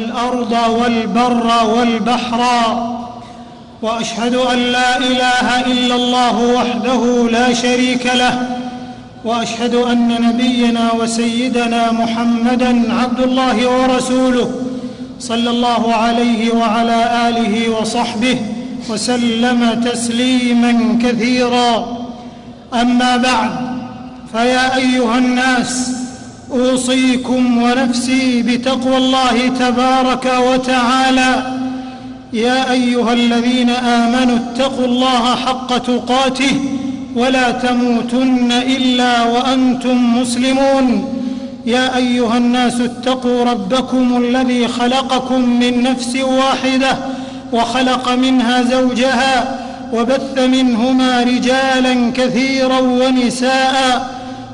والارض والبر والبحر. وأشهد أن لا إله إلا الله وحده لا شريك له. وأشهد أن نبينا وسيدنا محمدا عبد الله ورسوله صلى الله عليه وعلى آله وصحبه وسلم تسليما كثيرا. أما بعد فيا أيها الناس أوصيكم ونفسي بتقوى الله تبارك وتعالى. يا أيها الذين آمنوا اتقوا الله حق تقاته ولا تموتن إلا وأنتم مسلمون. يا أيها الناس اتقوا ربكم الذي خلقكم من نفس واحدة وخلق منها زوجها وبث منهما رجالا كثيرا ونساء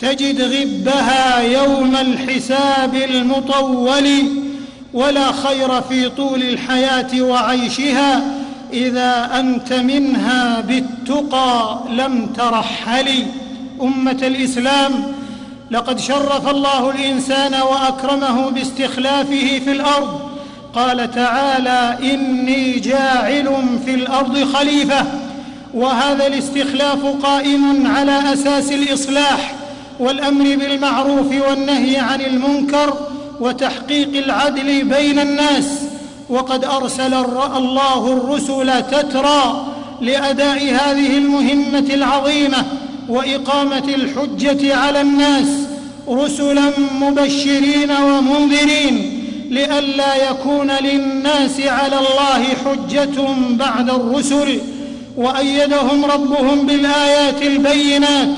تجد غبها يوم الحساب المطول ولا خير في طول الحياة وعيشها إذا أنت منها بالتقى لم ترحلي أمة الإسلام لقد شرف الله الإنسان وأكرمه باستخلافه في الأرض. قال تعالى إني جاعل في الأرض خليفة وهذا الاستخلاف قائم على أساس الإصلاح. والأمر بالمعروف والنهي عن المنكر وتحقيق العدل بين الناس. وقد أرسل الله الرسل تترى لأداء هذه المهمة العظيمة وإقامة الحجة على الناس رسلا مبشرين ومنذرين لئلا يكون للناس على الله حجة بعد الرسل وأيدهم ربهم بالآيات البينات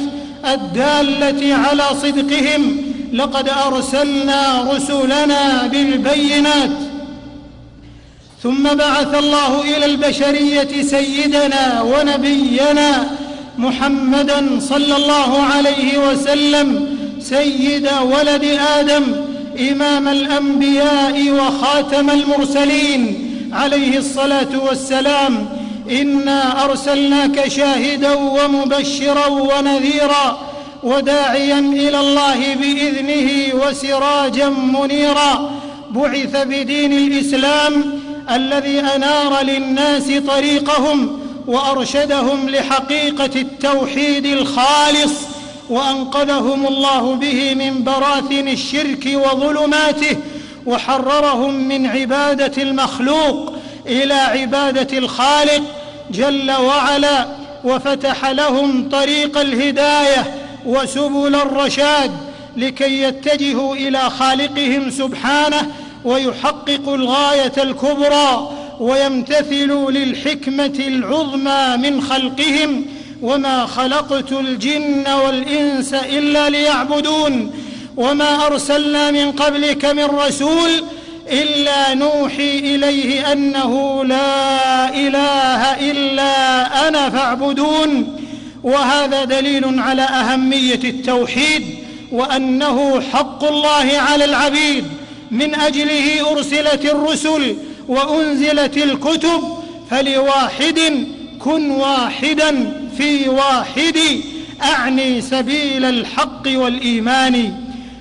الدالة على صدقهم لقد أرسلنا رسلنا بالبينات. ثم بعث الله إلى البشرية سيدنا ونبينا محمدا صلى الله عليه وسلم سيد ولد آدم إمام الأنبياء وخاتم المرسلين عليه الصلاة والسلام. إنا أرسلناك شاهدا ومبشرا ونذيرا وداعيا إلى الله بإذنه وسراجا منيرا. بعث بدين الإسلام الذي أنار للناس طريقهم وأرشدهم لحقيقة التوحيد الخالص وأنقذهم الله به من براثن الشرك وظلماته وحررهم من عبادة المخلوق إلى عبادة الخالق جل وعلا وفتح لهم طريق الهداية وسبل الرشاد لكي يتجهوا إلى خالقهم سبحانه ويحققوا الغاية الكبرى ويمتثلوا للحكمة العظمى من خلقهم وما خلقت الجن والإنس إلا ليعبدون وما أرسلنا من قبلك من رسول إلا نوحي إليه أنه لا إله إلا أنا فاعبدون وهذا دليل على أهمية التوحيد وأنه حق الله على العبيد. من أجله أرسلت الرسل وأنزلت الكتب فلواحد كن واحدا في واحد. أعني سبيل الحق والإيمان.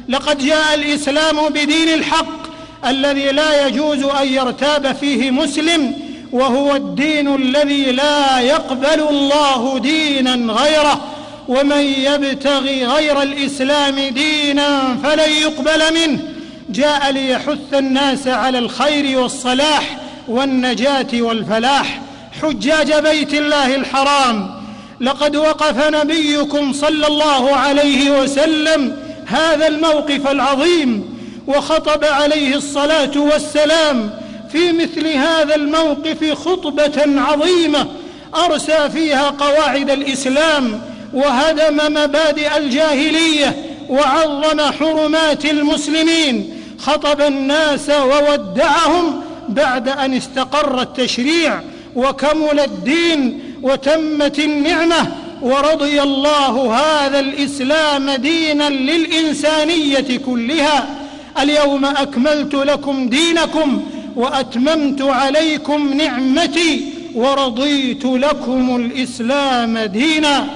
لقد جاء الإسلام بدين الحق الذي لا يجوز أن يرتاب فيه مسلم وهو الدين الذي لا يقبل الله دينا غيره ومن يبتغي غير الإسلام دينا فلن يقبل منه. جاء ليحث الناس على الخير والصلاح والنجاة والفلاح. حجاج بيت الله الحرام. لقد وقف نبيكم صلى الله عليه وسلم هذا الموقف العظيم. وخطب عليه الصلاة والسلام في مثل هذا الموقف خطبة عظيمة أرسى فيها قواعد الإسلام وهدم مبادئ الجاهلية وعظم حرمات المسلمين. خطب الناس وودعهم بعد أن استقر التشريع وكمل الدين وتمت النعمة ورضي الله هذا الإسلام دينا للإنسانية كلها. اليوم أكملت لكم دينكم وأتممت عليكم نعمتي ورضيت لكم الإسلام دينا.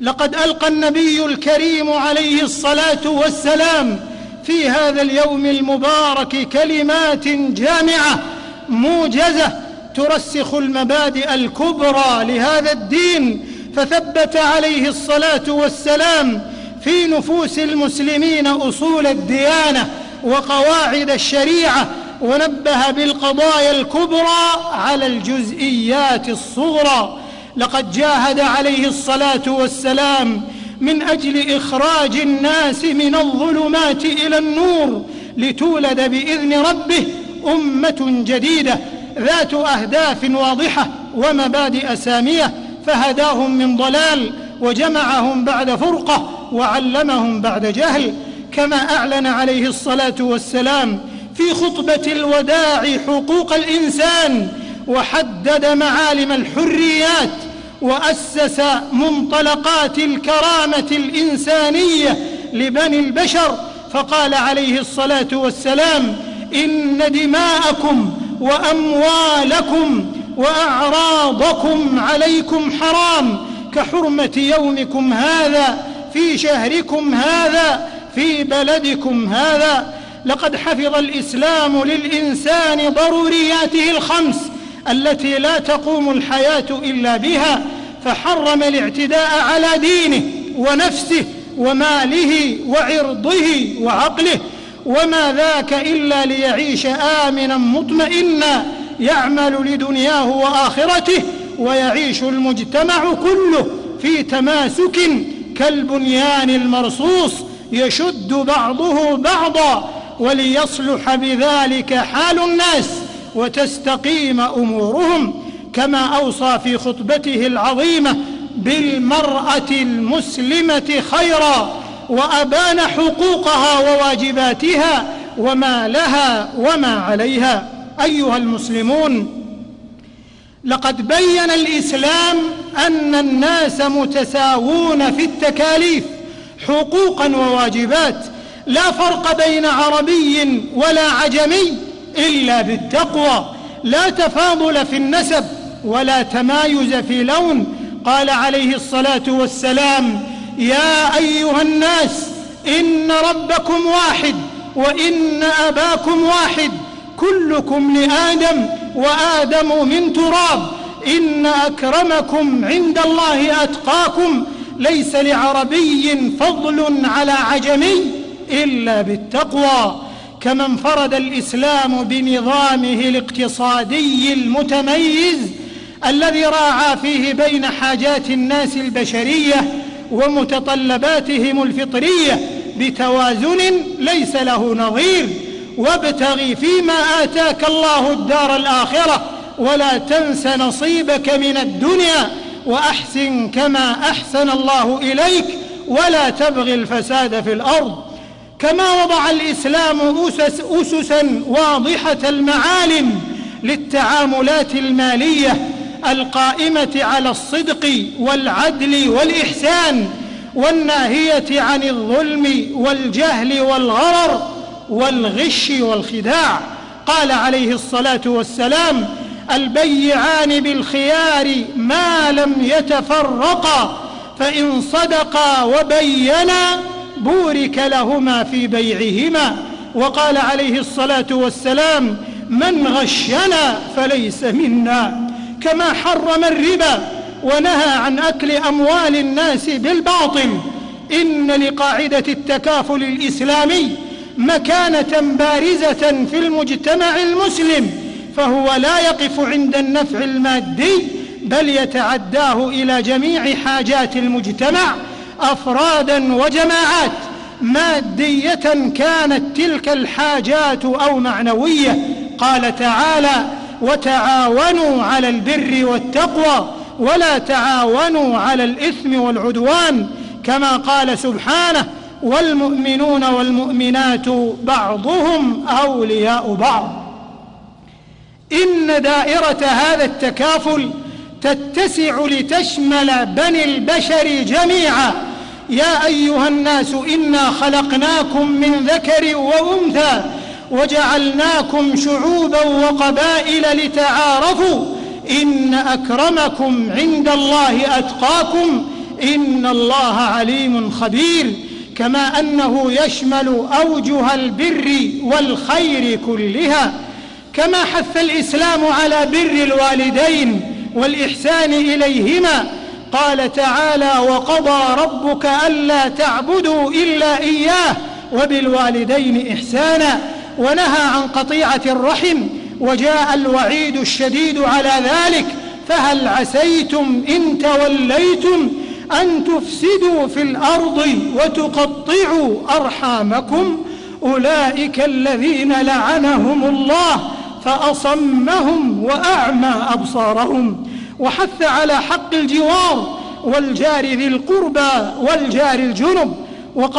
لقد ألقى النبي الكريم عليه الصلاة والسلام في هذا اليوم المبارك كلمات جامعة موجزة ترسخ المبادئ الكبرى لهذا الدين فثبت عليه الصلاة والسلام في نفوس المسلمين أصول الديانة وقواعد الشريعة ونبه بالقضايا الكبرى على الجزئيات الصغرى. لقد جاهد عليه الصلاة والسلام من أجل إخراج الناس من الظلمات إلى النور لتولد بإذن ربه أمة جديدة ذات أهداف واضحة ومبادئ سامية. فهداهم من ضلال وجمعهم بعد فرقة وعلمهم بعد جهل كما أعلن عليه الصلاة والسلام في خطبة الوداع حقوق الإنسان وحدد معالم الحريات وأسس منطلقات الكرامة الإنسانية لبني البشر. فقال عليه الصلاة والسلام إن دماءكم وأموالكم وأعراضكم عليكم حرام كحرمة يومكم هذا في شهركم هذا في بلدكم هذا. لقد حفظ الإسلام للإنسان ضرورياته الخمس التي لا تقوم الحياة إلا بها فحرم الاعتداء على دينه ونفسه وماله وعرضه وعقله. وما ذاك إلا ليعيش آمنا مطمئنا يعمل لدنياه وآخرته ويعيش المجتمع كله في تماسك كالبنيان المرصوص يشد بعضه بعضا وليصلح بذلك حال الناس وتستقيم أمورهم كما أوصى في خطبته العظيمة بالمرأة المسلمة خيرا وأبان حقوقها وواجباتها وما لها وما عليها. أيها المسلمون لقد بين الإسلام أن الناس متساوون في التكاليف حقوقا وواجبات. لا فرق بين عربي ولا عجمي إلا بالتقوى. لا تفاضل في النسب ولا تمايز في لون. قال عليه الصلاة والسلام يا أيها الناس إن ربكم واحد وإن أباكم واحد كلكم لآدم وآدم من تراب إن أكرمكم عند الله أتقاكم ليس لعربي فضل على عجمي إلا بالتقوى. كما انفرد الإسلام بنظامه الاقتصادي المتميز الذي راعى فيه بين حاجات الناس البشرية ومتطلباتهم الفطرية بتوازن ليس له نظير. وابتغ فيما آتاك الله الدار الآخرة ولا تنس نصيبك من الدنيا وأحسن كما أحسن الله إليك ولا تبغ الفساد في الأرض. كما وضع الإسلام اسس اسسا واضحة المعالم للتعاملات المالية القائمة على الصدق والعدل والإحسان والناهية عن الظلم والجهل والغرر. والغش والخداع. قال عليه الصلاة والسلام البيعان بالخيار ما لم يتفرقا فإن صدقا وبينا بورك لهما في بيعهما. وقال عليه الصلاة والسلام من غشنا فليس منا. كما حرم الربا ونهى عن أكل أموال الناس بالباطل. إن لقاعدة التكافل الإسلامي مكانة بارزة في المجتمع المسلم فهو لا يقف عند النفع المادي بل يتعداه إلى جميع حاجات المجتمع أفرادا وجماعات مادية كانت تلك الحاجات أو معنوية. قال تعالى وتعاونوا على البر والتقوى ولا تعاونوا على الإثم والعدوان. كما قال سبحانه والمؤمنون والمؤمنات بعضهم أولياء بعض. إن دائرة هذا التكافل تتسع لتشمل بني البشر جميعا. يا أيها الناس إنا خلقناكم من ذكر وأنثى وجعلناكم شعوبا وقبائل لتعارفوا. إن أكرمكم عند الله أتقاكم. إن الله عليم خبير. كما أنه يشمل أوجه البر والخير كلها كما حث الإسلام على بر الوالدين والإحسان إليهما قال تعالى وقضى ربك ألا تعبدوا إلا إياه وبالوالدين إحسانا ونهى عن قطيعة الرحم وجاء الوعيد الشديد على ذلك فهل عسيتم إن توليتم أن تفسدوا في الأرض وتقطعوا أرحامكم أولئك الذين لعنهم الله فأصمهم وأعمى أبصارهم وحث على حق الجوار والجار ذي القربى والجار الجنب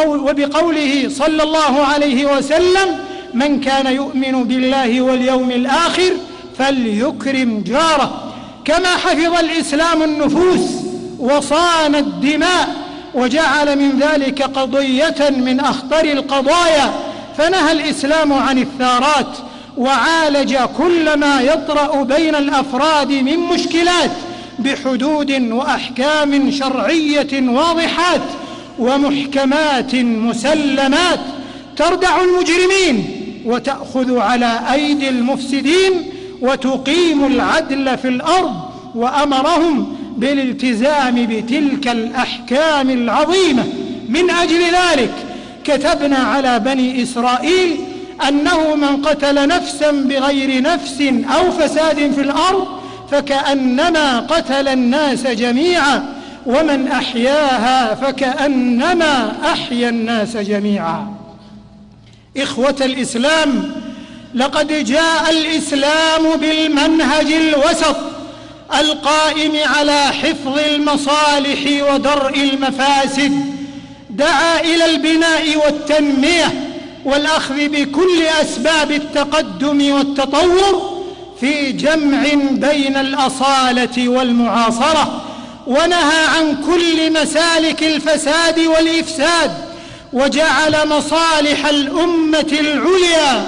وبقوله صلى الله عليه وسلم من كان يؤمن بالله واليوم الآخر فليكرم جاره كما حفظ الإسلام النفوس وصان الدماء وجعل من ذلك قضية من أخطر القضايا فنهى الإسلام عن الثارات وعالج كل ما يطرأ بين الأفراد من مشكلات بحدود وأحكام شرعية واضحات ومحكمات مسلمات تردع المجرمين وتأخذ على أيدي المفسدين وتقيم العدل في الأرض وأمرهم بالالتزام بتلك الأحكام العظيمة. من أجل ذلك كتبنا على بني إسرائيل أنه من قتل نفسا بغير نفس أو فساد في الأرض فكأنما قتل الناس جميعا ومن أحياها فكأنما أحيا الناس جميعا. إخوة الإسلام لقد جاء الإسلام بالمنهج الوسط. القائم على حفظ المصالح ودرء المفاسد دعا إلى البناء والتنمية والأخذ بكل أسباب التقدم والتطور في جمع بين الأصالة والمعاصرة ونهى عن كل مسالك الفساد والإفساد وجعل مصالح الأمة العليا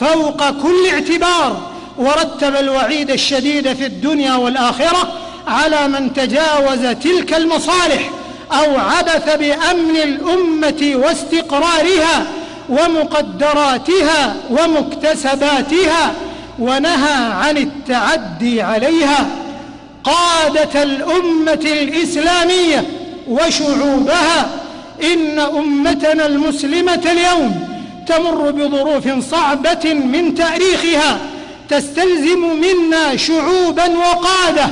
فوق كل اعتبار ورتب الوعيد الشديد في الدنيا والآخرة على من تجاوز تلك المصالح أو عبث بأمن الأمة واستقرارها ومقدراتها ومكتسباتها ونهى عن التعدي عليها قادة الأمة الإسلامية وشعوبها إن أمتنا المسلمة اليوم تمر بظروف صعبة من تاريخها تستلزم منا شعوبا وقادة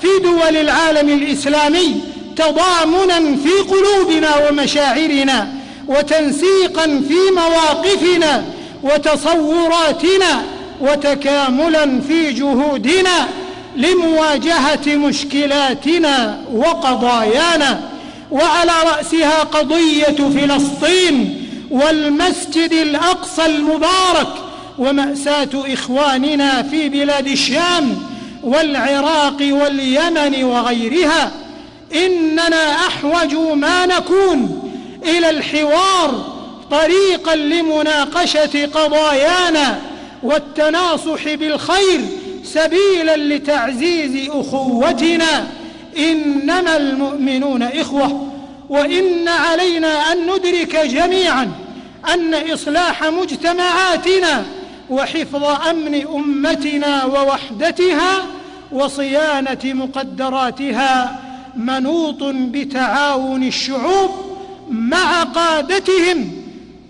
في دول العالم الإسلامي تضامنا في قلوبنا ومشاعرنا وتنسيقا في مواقفنا وتصوراتنا وتكاملا في جهودنا لمواجهة مشكلاتنا وقضايانا وعلى رأسها قضية فلسطين والمسجد الأقصى المبارك ومأساة إخواننا في بلاد الشام والعراق واليمن وغيرها إننا أحوج ما نكون إلى الحوار طريقا لمناقشة قضايانا والتناصح بالخير سبيلا لتعزيز أخوتنا. إنما المؤمنون إخوة وإن علينا أن ندرك جميعا أن إصلاح مجتمعاتنا وحفظ أمن أمتنا ووحدتها وصيانة مقدراتها منوط بتعاون الشعوب مع قادتهم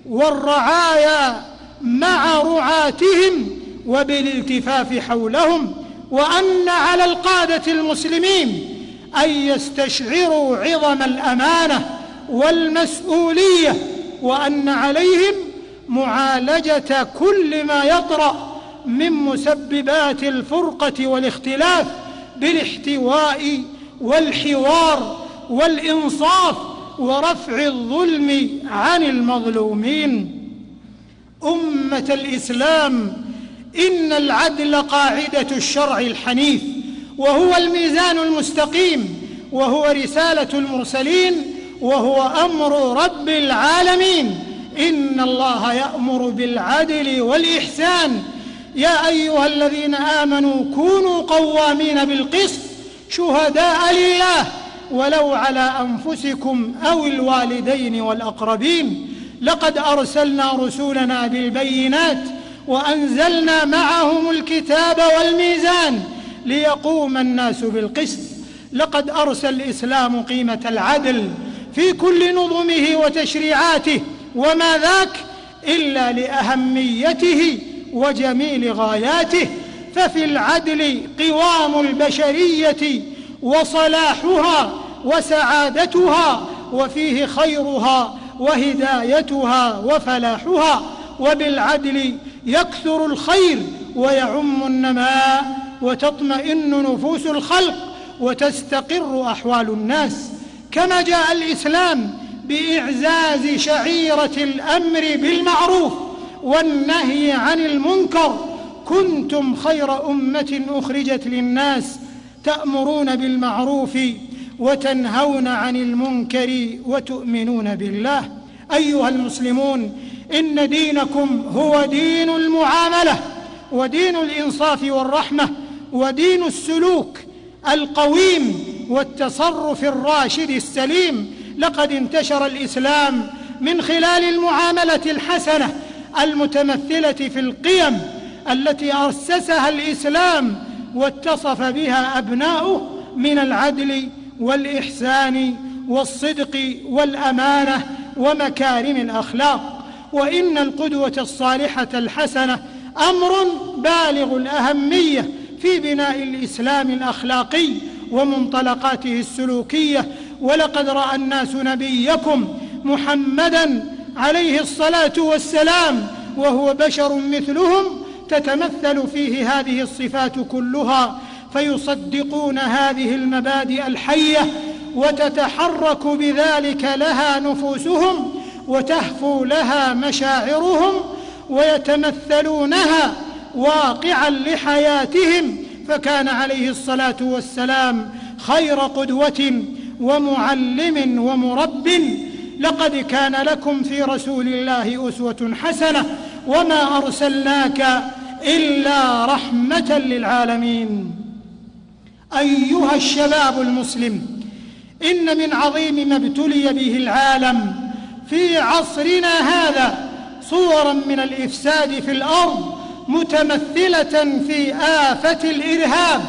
والرعايا مع رعاتهم وبالالتفاف حولهم وأن على القادة المسلمين أن يستشعروا عظم الأمانة والمسؤولية وأن عليهم معالجة كل ما يطرأ من مسببات الفرقة والاختلاف بالاحتواء والحوار والإنصاف ورفع الظلم عن المظلومين. أمة الإسلام إن العدل قاعدة الشرع الحنيف وهو الميزان المستقيم وهو رسالة المرسلين وهو أمر رب العالمين. إن الله يأمر بالعدل والإحسان. يا أيها الذين آمنوا كونوا قوامين بالقسط شهداء لله ولو على أنفسكم أو الوالدين والأقربين. لقد أرسلنا رسولنا بالبينات وأنزلنا معهم الكتاب والميزان ليقوم الناس بالقسط. لقد أرسل الإسلام قيمة العدل في كل نظمه وتشريعاته وما ذاك إلا لأهميته وجميل غاياته ففي العدل قوام البشرية وصلاحها وسعادتها وفيه خيرها وهدايتها وفلاحها وبالعدل يكثر الخير ويعم النماء وتطمئن نفوس الخلق وتستقر أحوال الناس. كما جاء الإسلام بإعزاز شعيرة الأمر بالمعروف والنهي عن المنكر. كنتم خير أمة أخرجت للناس تأمرون بالمعروف وتنهون عن المنكر وتؤمنون بالله. أيها المسلمون إن دينكم هو دين المعاملة ودين الإنصاف والرحمة ودين السلوك القويم والتصرف الراشد السليم لقد انتشر الإسلام من خلال المعاملة الحسنة المتمثلة في القيم التي اسسها الإسلام واتصف بها أبناؤه من العدل والإحسان والصدق والأمانة ومكارم الأخلاق. وإن القدوة الصالحة الحسنة أمر بالغ الأهمية في بناء الإسلام الأخلاقي ومنطلقاته السلوكية ولقد رأى الناس نبيكم محمدا عليه الصلاة والسلام وهو بشر مثلهم تتمثل فيه هذه الصفات كلها فيصدقون هذه المبادئ الحية وتتحرك بذلك لها نفوسهم وتهفو لها مشاعرهم ويتمثلونها واقعا لحياتهم فكان عليه الصلاة والسلام خير قدوة ومعلم ومرب لقد كان لكم في رسول الله أسوة حسنة وما أرسلناك إلا رحمة للعالمين. أيها الشباب المسلم إن من عظيم ما ابتلي به العالم في عصرنا هذا صورا من الإفساد في الأرض متمثلة في آفة الإرهاب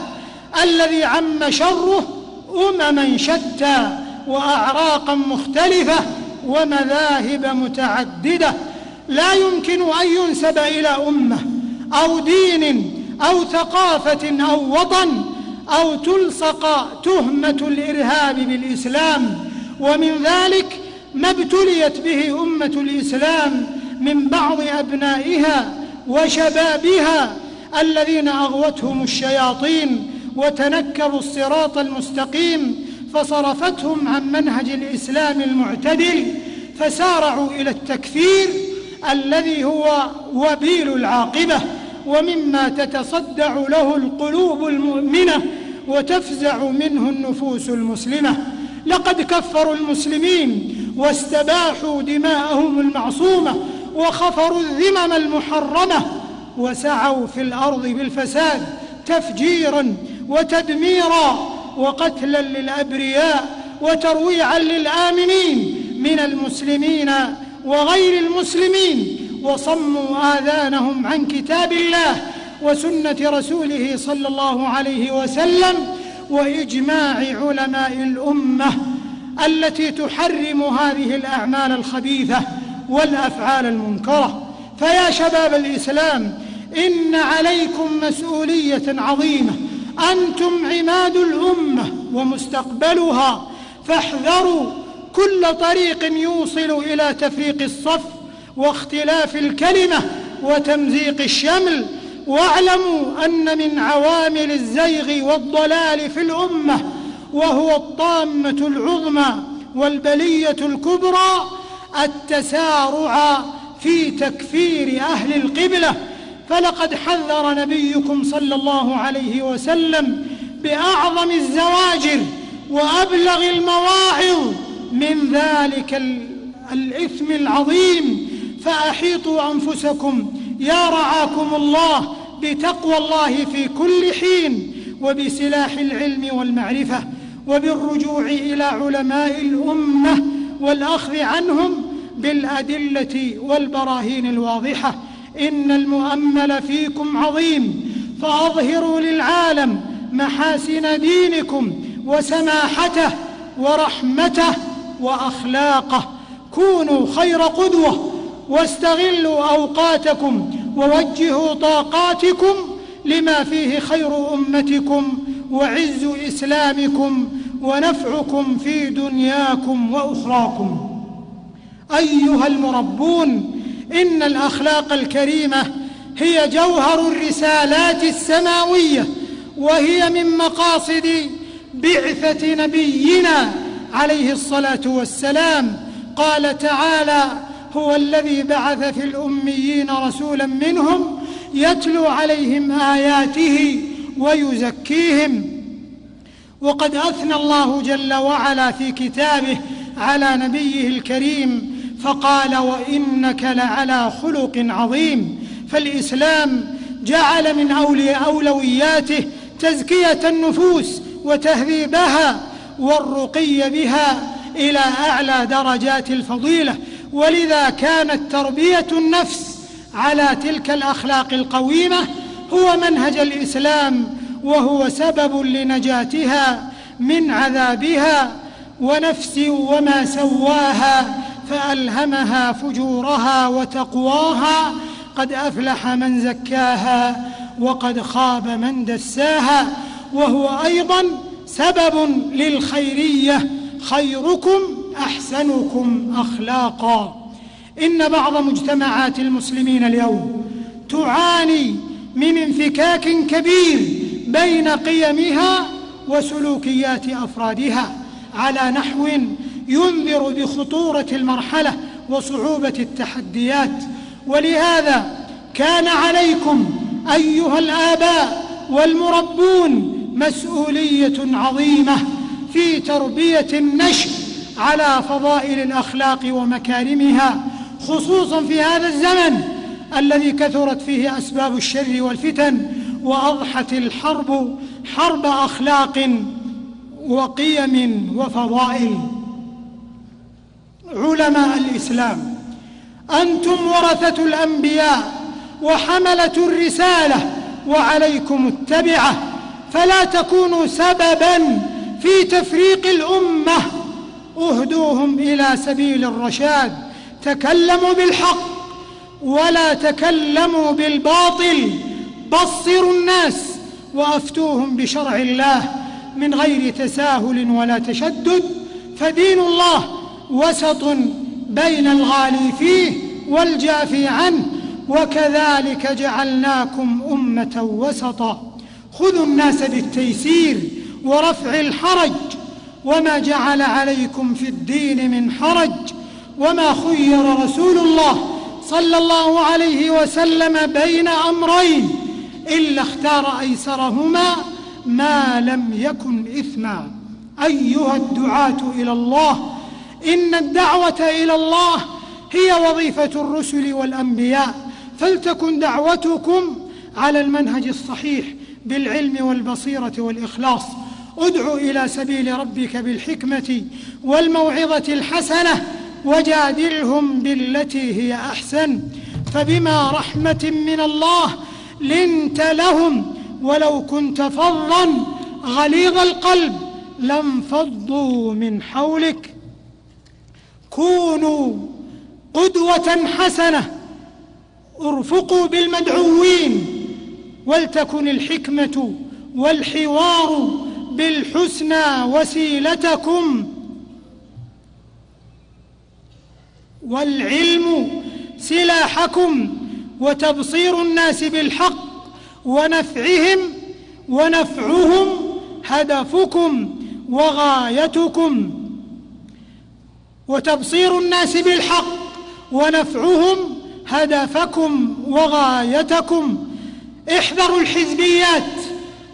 الذي عم شره امما شتى واعراقا مختلفة ومذاهب متعددة. لا يمكن أن ينسب إلى أمة أو دين أو ثقافة أو وطن أو تلصق تهمة الإرهاب بالإسلام. ومن ذلك ما ابتليت به أمة الإسلام من بعض أبنائها وشبابها الذين أغوتهم الشياطين وتنكروا الصراط المستقيم فصرفتهم عن منهج الإسلام المعتدل فسارعوا إلى التكفير الذي هو وبيل العاقبة ومما تتصدع له القلوب المؤمنة وتفزع منه النفوس المسلمة. لقد كفروا المسلمين واستباحوا دماءهم المعصومة وخفروا الذمم المحرمة وسعوا في الأرض بالفساد تفجيرا وتدميرا وقتلا للأبرياء وترويعا للآمنين من المسلمين وغير المسلمين وصموا آذانهم عن كتاب الله وسنة رسوله صلى الله عليه وسلم وإجماع علماء الأمة التي تحرم هذه الأعمال الخبيثة والأفعال المنكرة. فيا شباب الإسلام إن عليكم مسؤولية عظيمة أنتم عماد الأمة ومستقبلها فاحذروا كل طريق يوصل إلى تفريق الصف واختلاف الكلمة وتمزيق الشمل. واعلموا أن من عوامل الزيغ والضلال في الأمة وهو الطامة العظمى والبلية الكبرى التسارع في تكفير أهل القبلة. فلقد حذر نبيكم صلى الله عليه وسلم بأعظم الزواجر وأبلغ المواعظ من ذلك الإثم العظيم. فأحيطوا أنفسكم يا رعاكم الله بتقوى الله في كل حين وبسلاح العلم والمعرفة وبالرجوع إلى علماء الأمة والأخذ عنهم بالأدلة والبراهين الواضحة. إن المؤمل فيكم عظيم فأظهروا للعالم محاسن دينكم وسماحته ورحمته وأخلاقه. كونوا خير قدوة واستغلوا أوقاتكم ووجهوا طاقاتكم لما فيه خير أمتكم وعز إسلامكم ونفعكم في دنياكم وأخراكم. أيها المربون إن الأخلاق الكريمة هي جوهر الرسالات السماوية وهي من مقاصد بعثة نبينا عليه الصلاة والسلام. قال تعالى هو الذي بعث في الأميين رسولا منهم يتلو عليهم آياته ويزكيهم. وقد أثنى الله جل وعلا في كتابه على نبيه الكريم فقال وإنك لعلى خلق عظيم فالإسلام جعل من أولوياته تزكية النفوس وتهذيبها والرقي بها إلى أعلى درجات الفضيلة ولذا كانت تربية النفس على تلك الأخلاق القويمة هو منهج الإسلام وهو سبب لنجاتها من عذابها ونفس وما سواها فألهمها فجورها وتقواها قد أفلح من زكاها وقد خاب من دساها وهو أيضا سبب للخيرية. خيركم أحسنكم اخلاقا. إن بعض مجتمعات المسلمين اليوم تعاني من انفكاك كبير بين قيمها وسلوكيات أفرادها على نحو ينذر بخطورة المرحلة وصعوبة التحديات. ولهذا كان عليكم أيها الآباء والمربون مسؤولية عظيمة في تربية النشء على فضائل الأخلاق ومكارمها خصوصا في هذا الزمن الذي كثرت فيه أسباب الشر والفتن وأضحت الحرب حرب أخلاق وقيم وفضائل. علماء الإسلام. أنتم ورثة الأنبياء وحملة الرسالة وعليكم التبعة. فلا تكونوا سببا في تفريق الأمة. أهدوهم إلى سبيل الرشاد. تكلموا بالحق ولا تكلموا بالباطل. بصروا الناس وأفتوهم بشرع الله من غير تساهل ولا تشدد. فدين الله وسط بين الغالي فيه والجافي عنه وكذلك جعلناكم أمة وسطا. خذوا الناس بالتيسير ورفع الحرج وما جعل عليكم في الدين من حرج وما خير رسول الله صلى الله عليه وسلم بين أمرين إلا اختار أيسرهما ما لم يكن إثما. أيها الدعاة إلى الله إن الدعوة إلى الله هي وظيفة الرسل والأنبياء فلتكن دعوتكم على المنهج الصحيح بالعلم والبصيرة والإخلاص. ادع إلى سبيل ربك بالحكمة والموعظة الحسنة وجادلهم بالتي هي أحسن. فبما رحمة من الله لنت لهم ولو كنت فظا غليظ القلب لانفضوا من حولك. كونوا قدوة حسنة ارفقوا بالمدعوين ولتكن الحكمة والحوار بالحسنى وسيلتكم. والعلم سلاحكم وتبصير الناس بالحق ونفعهم ونفعهم هدفكم وغايتكم. وتبصير الناس بالحق ونفعهم هدفكم وغايتكم. احذروا الحزبيات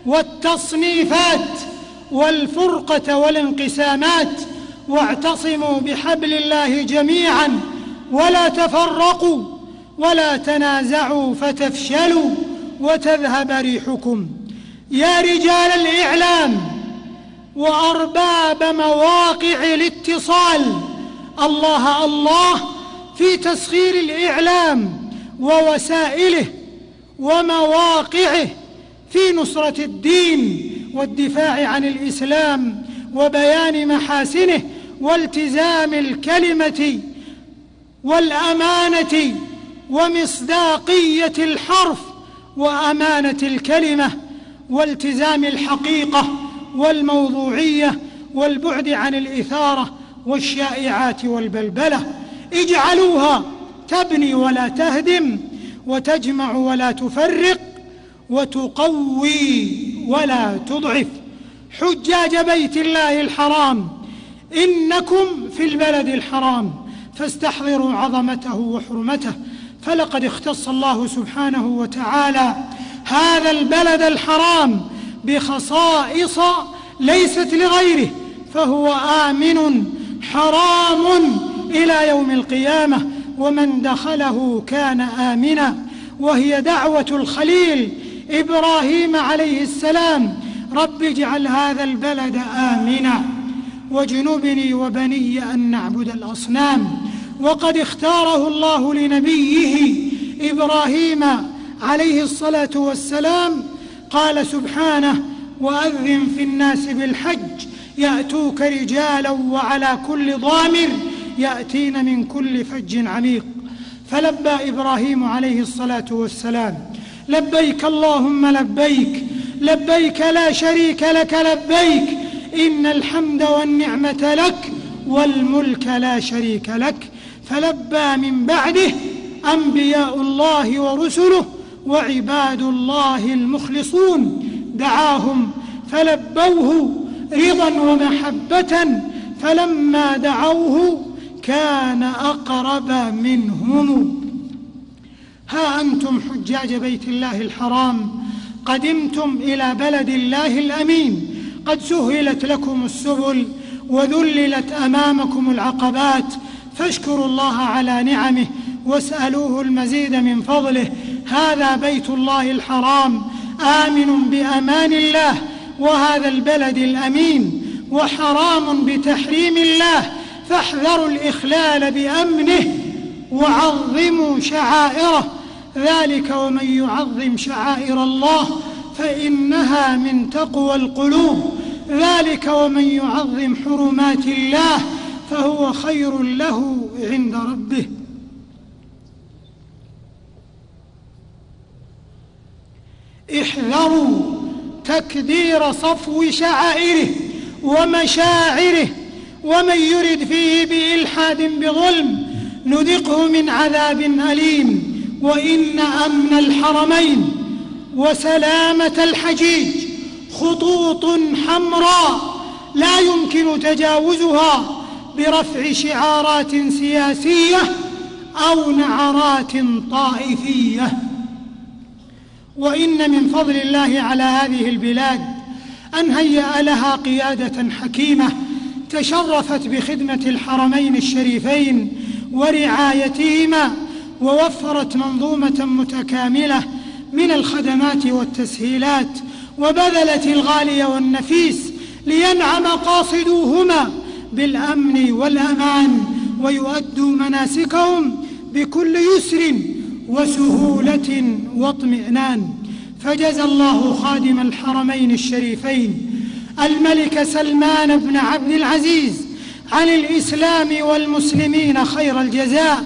والتصنيفات والفرقة والانقسامات واعتصموا بحبل الله جميعا. ولا تفرقوا ولا تنازعوا فتفشلوا وتذهب ريحكم. يا رجال الإعلام وأرباب مواقع الاتصال الله الله في تسخير الإعلام ووسائله ومواقعه في نصرة الدين والدفاع عن الإسلام وبيان محاسنه والتزام الكلمة والأمانة ومصداقية الحرف وأمانة الكلمة والتزام الحقيقة والموضوعية والبعد عن الإثارة والشائعات والبلبلة اجعلوها تبني ولا تهدم وتجمع ولا تفرق وتقوي ولا تضعف. حجاج بيت الله الحرام إنكم في البلد الحرام فاستحضروا عظمته وحرمته. فلقد اختص الله سبحانه وتعالى هذا البلد الحرام بخصائص ليست لغيره فهو آمن حرام إلى يوم القيامة ومن دخله كان آمنا. وهي دعوة الخليل إبراهيم عليه السلام رب اجعل هذا البلد آمنا واجنبني وبني أن نعبد الأصنام. وقد اختاره الله لنبيه إبراهيم عليه الصلاة والسلام قال سبحانه وأذن في الناس بالحج يأتوك رجالا وعلى كل ضامر يأتين من كل فج عميق. فلبى إبراهيم عليه الصلاة والسلام لبيك اللهم لبيك لبيك لا شريك لك لبيك إن الحمد والنعمة لك والملك لا شريك لك. فلبى من بعده أنبياء الله ورسله وعباد الله المخلصون دعاهم فلبوه رضا ومحبة فلما دعوه كان أقرب منهم. ها أنتم حجاج بيت الله الحرام قدمتم إلى بلد الله الأمين قد سهلت لكم السبل وذللت أمامكم العقبات فاشكروا الله على نعمه واسألوه المزيد من فضله. هذا بيت الله الحرام آمن بأمان الله. وهذا البلد الأمين وحرام بتحريم الله فاحذروا الإخلال بأمنه وعظموا شعائره. ذلك ومن يعظم شعائر الله فإنها من تقوى القلوب. ذلك ومن يعظم حرمات الله فهو خير له عند ربه. احذروا تكدير صفو شعائره ومشاعره ومن يرد فيه بإلحاد بظلم نذقه من عذاب أليم وإن أمن الحرمين وسلامة الحجيج خطوط حمراء لا يمكن تجاوزها برفع شعارات سياسية أو نعرات طائفية وإن من فضل الله على هذه البلاد أن هيأ لها قيادة حكيمة تشرفت بخدمة الحرمين الشريفين ورعايتهما ووفرت منظومة متكاملة من الخدمات والتسهيلات وبذلت الغالي والنفيس لينعم قاصدوهما بالأمن والأمان ويؤدوا مناسكهم بكل يسر وسهولة واطمئنان. فجزى الله خادم الحرمين الشريفين الملك سلمان بن عبد العزيز عن الإسلام والمسلمين خير الجزاء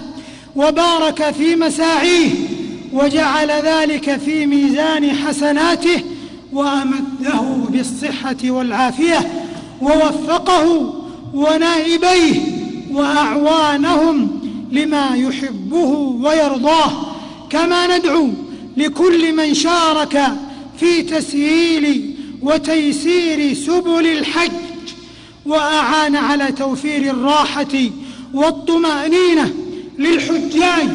وبارك في مساعيه وجعل ذلك في ميزان حسناته وأمده بالصحة والعافية ووفقه ونائبيه وأعوانهم لما يحبه ويرضاه. كما ندعو لكل من شارك في تسهيل وتيسير سبل الحج وأعان على توفير الراحة والطمأنينة للحجاج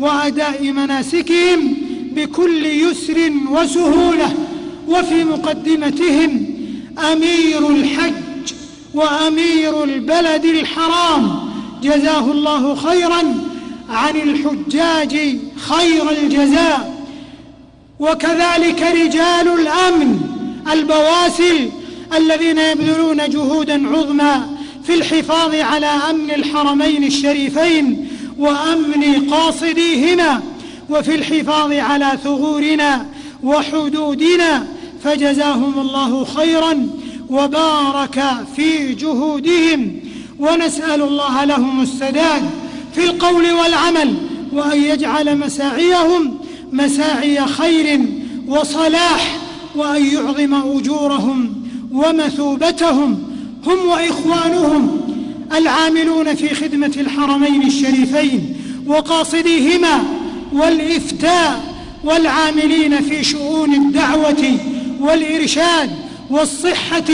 وأداء مناسكهم بكل يسر وسهولة وفي مقدمتهم أمير الحج وأمير البلد الحرام. جزاه الله خيرا عن الحجاج خير الجزاء وكذلك رجال الأمن البواسل الذين يبذلون جهودا عظمى في الحفاظ على أمن الحرمين الشريفين وأمن قاصديهما وفي الحفاظ على ثغورنا وحدودنا فجزاهم الله خيرا وبارك في جهودهم ونسأل الله لهم السداد في القول والعمل وأن يجعل مساعيهم مساعي خير وصلاح وأن يعظم أجورهم ومثوبتهم هم وإخوانهم العاملون في خدمة الحرمين الشريفين وقاصديهما والإفتاء والعاملين في شؤون الدعوة والإرشاد والصحة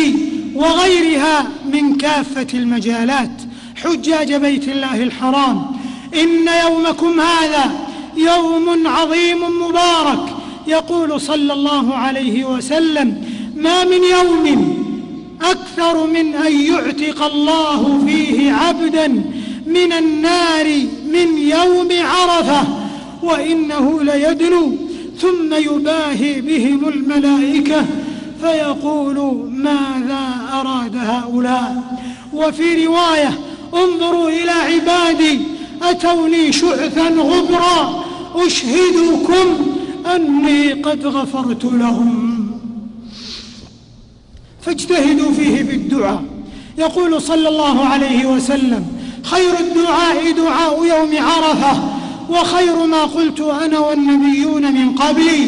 وغيرها من كافة المجالات. حجاج بيت الله الحرام. إن يومكم هذا يوم عظيم مبارك. يقول صلى الله عليه وسلم ما من يوم أكثر من أن يعتق الله فيه عبدا من النار من يوم عرفة وإنه ليدنو. ثم يباهي بهم الملائكة فيقول ماذا أراد هؤلاء؟ وفي رواية انظروا إلى عبادي أتوني شعثا غبرا أشهدكم أني قد غفرت لهم. فاجتهدوا فيه بالدعاء. يقول صلى الله عليه وسلم خير الدعاء دعاء يوم عرفة وخير ما قلت أنا والنبيون من قبلي.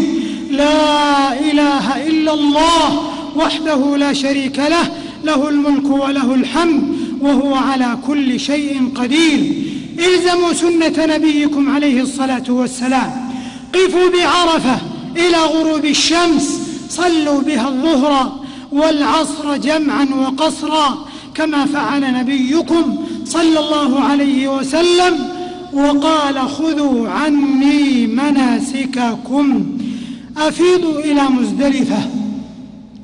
لا إله إلا الله وحده لا شريك له له الملك وله الحمد وهو على كل شيء قدير. إلزموا سنة نبيكم عليه الصلاة والسلام. قفوا بعرفة إلى غروب الشمس. صلوا بها الظهر والعصر جمعا وقصرا كما فعل نبيكم صلى الله عليه وسلم. وقال خذوا عني مناسككم. أفيضوا إلى مزدلفة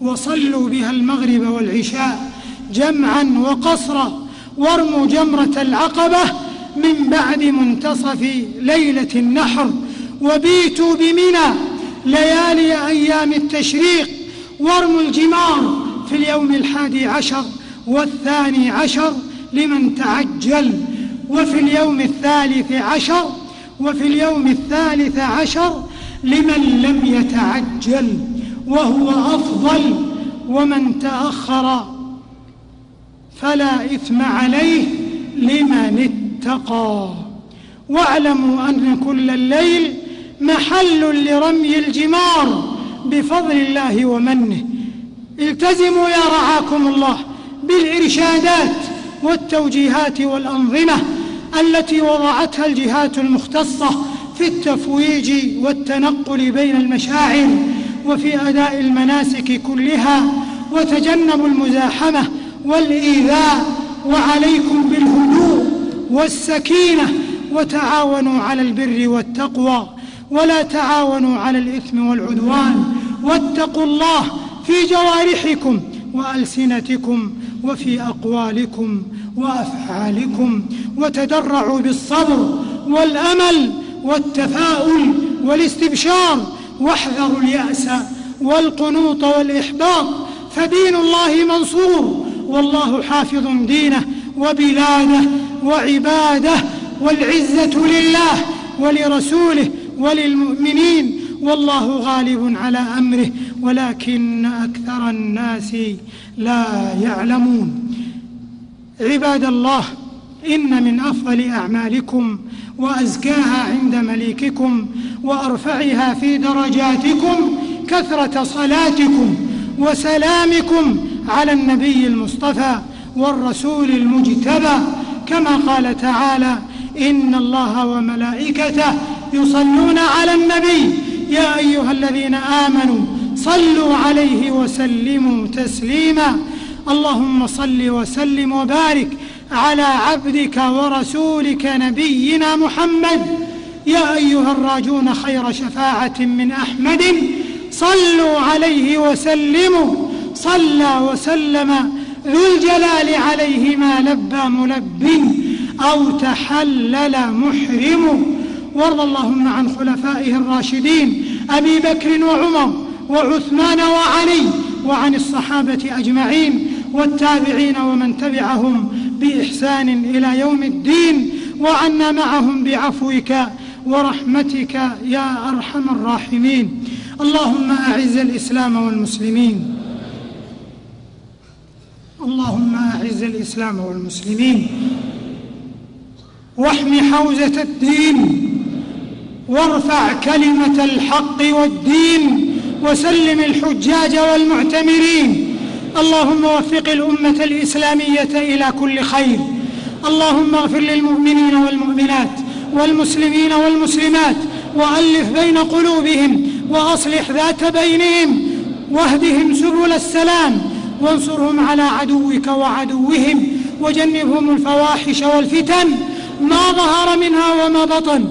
وصلوا بها المغرب والعشاء جمعا وقصرا. وارموا جمرة العقبة من بعد منتصف ليلة النحر وبيتوا بمنى ليالي أيام التشريق وارموا الجمار في اليوم الحادي عشر والثاني عشر لمن تعجل وفي اليوم الثالث عشر وفي اليوم الثالث عشر لمن لم يتعجل وهو أفضل ومن تأخر فلا إثم عليه لمن واعلموا أن كل الليل محل لرمي الجمار بفضل الله ومنه. التزموا يا رعاكم الله بالإرشادات والتوجيهات والأنظمة التي وضعتها الجهات المختصة في التفويج والتنقل بين المشاعر وفي أداء المناسك كلها. وتجنبوا المزاحمة والإيذاء. وعليكم بالهدوء والسكينة وتعاونوا على البر والتقوى ولا تعاونوا على الإثم والعدوان. واتقوا الله في جوارحكم وألسنتكم وفي أقوالكم وأفعالكم وتدرعوا بالصبر والأمل والتفاؤل والاستبشار. واحذروا اليأس والقنوط والإحباط فدين الله منصور والله حافظ دينه وبلاده. وعباده والعزة لله ولرسوله وللمؤمنين والله غالب على أمره ولكن أكثر الناس لا يعلمون. عباد الله إن من أفضل أعمالكم وأزكاها عند مليككم وأرفعها في درجاتكم كثرة صلاتكم وسلامكم على النبي المصطفى والرسول المجتبى كما قال تعالى إن الله وملائكته يصلون على النبي. يا أيها الذين آمنوا صلوا عليه وسلموا تسليما. اللهم صل وسلم وبارك على عبدك ورسولك نبينا محمد. يا أيها الراجون خير شفاعة من أحمد. صلوا عليه وسلموا. صلى وسلم ذو الجلال عليه ما لبى ملب أو تحلل محرم. وارض اللهم عن خلفائه الراشدين أبي بكر وعمر وعثمان وعلي وعن الصحابة أجمعين والتابعين ومن تبعهم بإحسان إلى يوم الدين. وعنا معهم بعفوك ورحمتك يا أرحم الراحمين. اللهم أعز الإسلام والمسلمين. اللهم أعز الإسلام والمسلمين واحم حوزة الدين وارفع كلمة الحق والدين وسلم الحجاج والمعتمرين. اللهم وفق الأمة الإسلامية إلى كل خير. اللهم اغفر للمؤمنين والمؤمنات والمسلمين والمسلمات وألف بين قلوبهم وأصلح ذات بينهم واهدهم سبل السلام. وانصرهم على عدوك وعدوهم وجنبهم الفواحش والفتن ما ظهر منها وما بطن.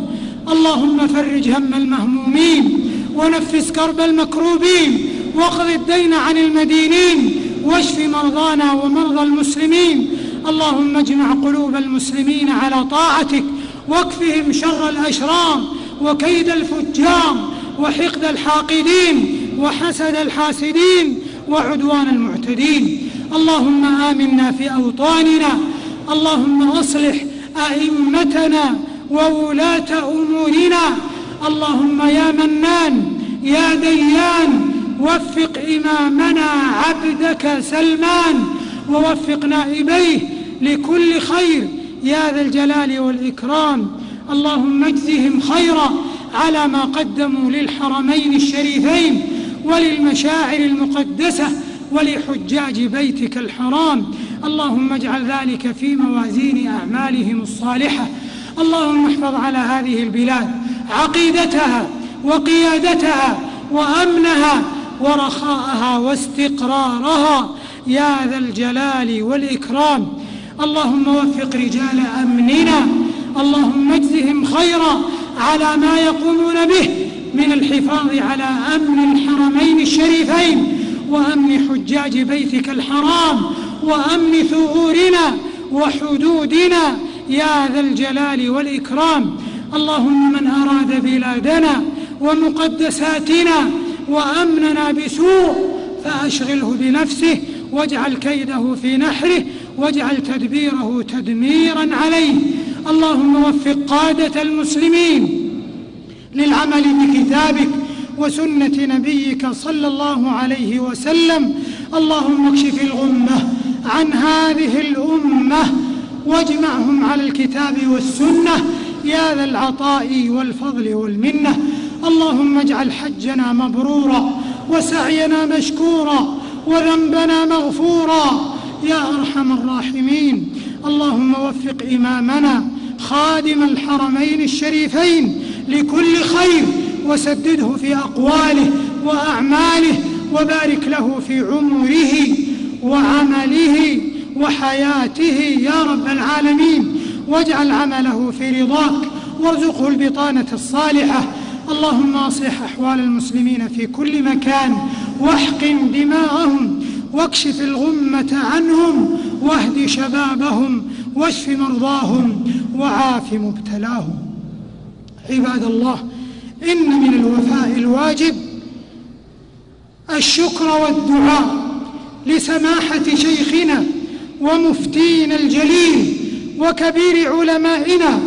اللهم فرج هم المهمومين ونفس كرب المكروبين واقض الدين عن المدينين واشف مرضانا ومرضى المسلمين. اللهم اجمع قلوب المسلمين على طاعتك واكفهم شر الأشرار وكيد الفجار وحقد الحاقدين وحسد الحاسدين. وعدوان المعتدين. اللهم آمنا في أوطاننا. اللهم أصلح أئمتنا وولاة أمورنا. اللهم يا منان يا ديان وفق إمامنا عبدك سلمان ووفق نائبيه لكل خير يا ذا الجلال والإكرام. اللهم اجزهم خيرا على ما قدموا للحرمين الشريفين. وللمشاعر المقدسة ولحجاج بيتك الحرام. اللهم اجعل ذلك في موازين أعمالهم الصالحة. اللهم احفظ على هذه البلاد عقيدتها وقيادتها وأمنها ورخاءها واستقرارها. يا ذا الجلال والإكرام. اللهم وفق رجال أمننا. اللهم اجزهم خيرا على ما يقومون به. من الحفاظ على أمن الحرمين الشريفين وأمن حجاج بيتك الحرام وأمن ثغورنا وحدودنا يا ذا الجلال والإكرام. اللهم من أراد بلادنا ومقدساتنا وأمننا بسوء فأشغله بنفسه واجعل كيده في نحره واجعل تدبيره تدميرا عليه. اللهم وفق قادة المسلمين للعمل بكتابك وسنة نبيك صلى الله عليه وسلم. اللهم اكشف الغمة عن هذه الأمة واجمعهم على الكتاب والسنة. يا ذا العطاء والفضل والمنة. اللهم اجعل حجنا مبرورا وسعينا مشكورا وذنبنا مغفورا. يا أرحم الراحمين. اللهم وفق إمامنا خادم الحرمين الشريفين. لكل خير وسدده في أقواله وأعماله وبارك له في عمره وعمله وحياته يا رب العالمين. واجعل عمله في رضاك وارزقه البطانة الصالحة. اللهم أصلح أحوال المسلمين في كل مكان واحقن دماءهم واكشف الغمة عنهم واهد شبابهم واشف مرضاهم وعاف مبتلاهم. عباد الله إن من الوفاء الواجب الشكر والدعاء لسماحة شيخنا ومفتينا الجليل وكبير علمائنا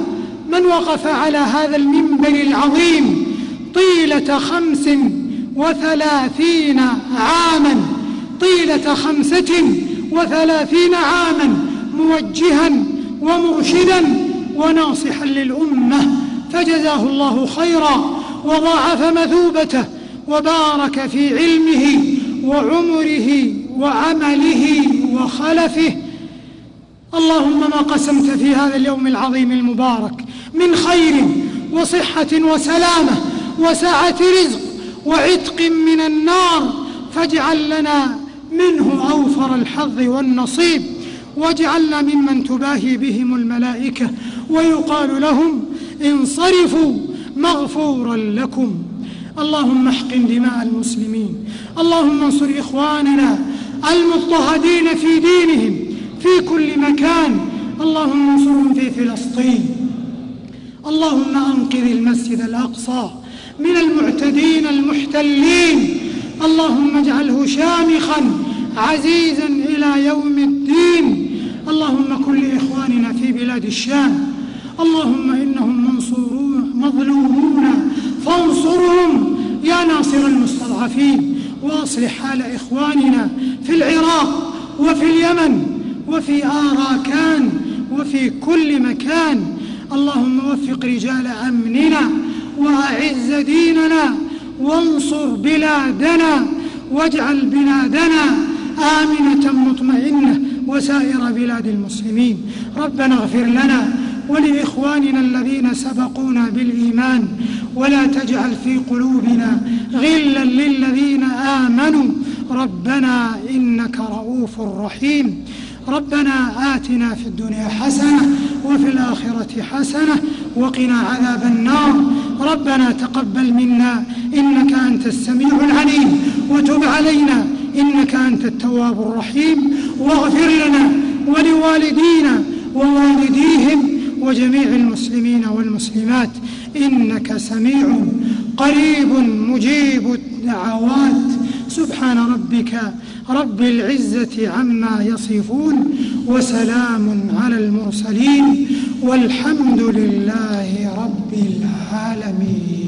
من وقف على هذا المنبر العظيم طيلة خمس وثلاثين عاما طيلة خمسة وثلاثين عاما موجها ومرشدا وناصحا للأمة. فجزاه الله خيرا وضاعف مثوبته وبارك في علمه وعمره وعمله وخلفه. اللهم ما قسمت في هذا اليوم العظيم المبارك من خير وصحة وسلامة وسعة رزق وعتق من النار فاجعل لنا منه أوفر الحظ والنصيب واجعلنا ممن تباهي بهم الملائكة ويقال لهم انصرفوا مغفورا لكم. اللهم احقن دماء المسلمين. اللهم انصر إخواننا المضطهدين في دينهم في كل مكان. اللهم انصرهم في فلسطين. اللهم أنقذ المسجد الأقصى من المعتدين المحتلين. اللهم اجعله شامخا عزيزا إلى يوم الدين. اللهم كن لاخواننا في بلاد الشام اللهم إنهم منصورون مظلومون. فانصرهم يا ناصر المستضعفين وأصلح حال إخواننا في العراق وفي اليمن وفي آراكان وفي كل مكان. اللهم وفق رجال أمننا وأعز ديننا وانصر بلادنا واجعل بلادنا آمنة مطمئنة وسائر بلاد المسلمين. ربنا اغفر لنا ولإخواننا الذين سبقونا بالإيمان ولا تجعل في قلوبنا غلا للذين آمنوا. ربنا إنك رؤوف رحيم. ربنا آتنا في الدنيا حسنة وفي الآخرة حسنة وقنا عذاب النار. ربنا تقبل منا إنك أنت السميع العليم وتب علينا إنك أنت التواب الرحيم. واغفر لنا ولوالدينا ووالديهم وجميع المسلمين والمسلمات إنك سميع قريب مجيب الدعوات. سبحان ربك رب العزة عما يصفون وسلام على المرسلين والحمد لله رب العالمين.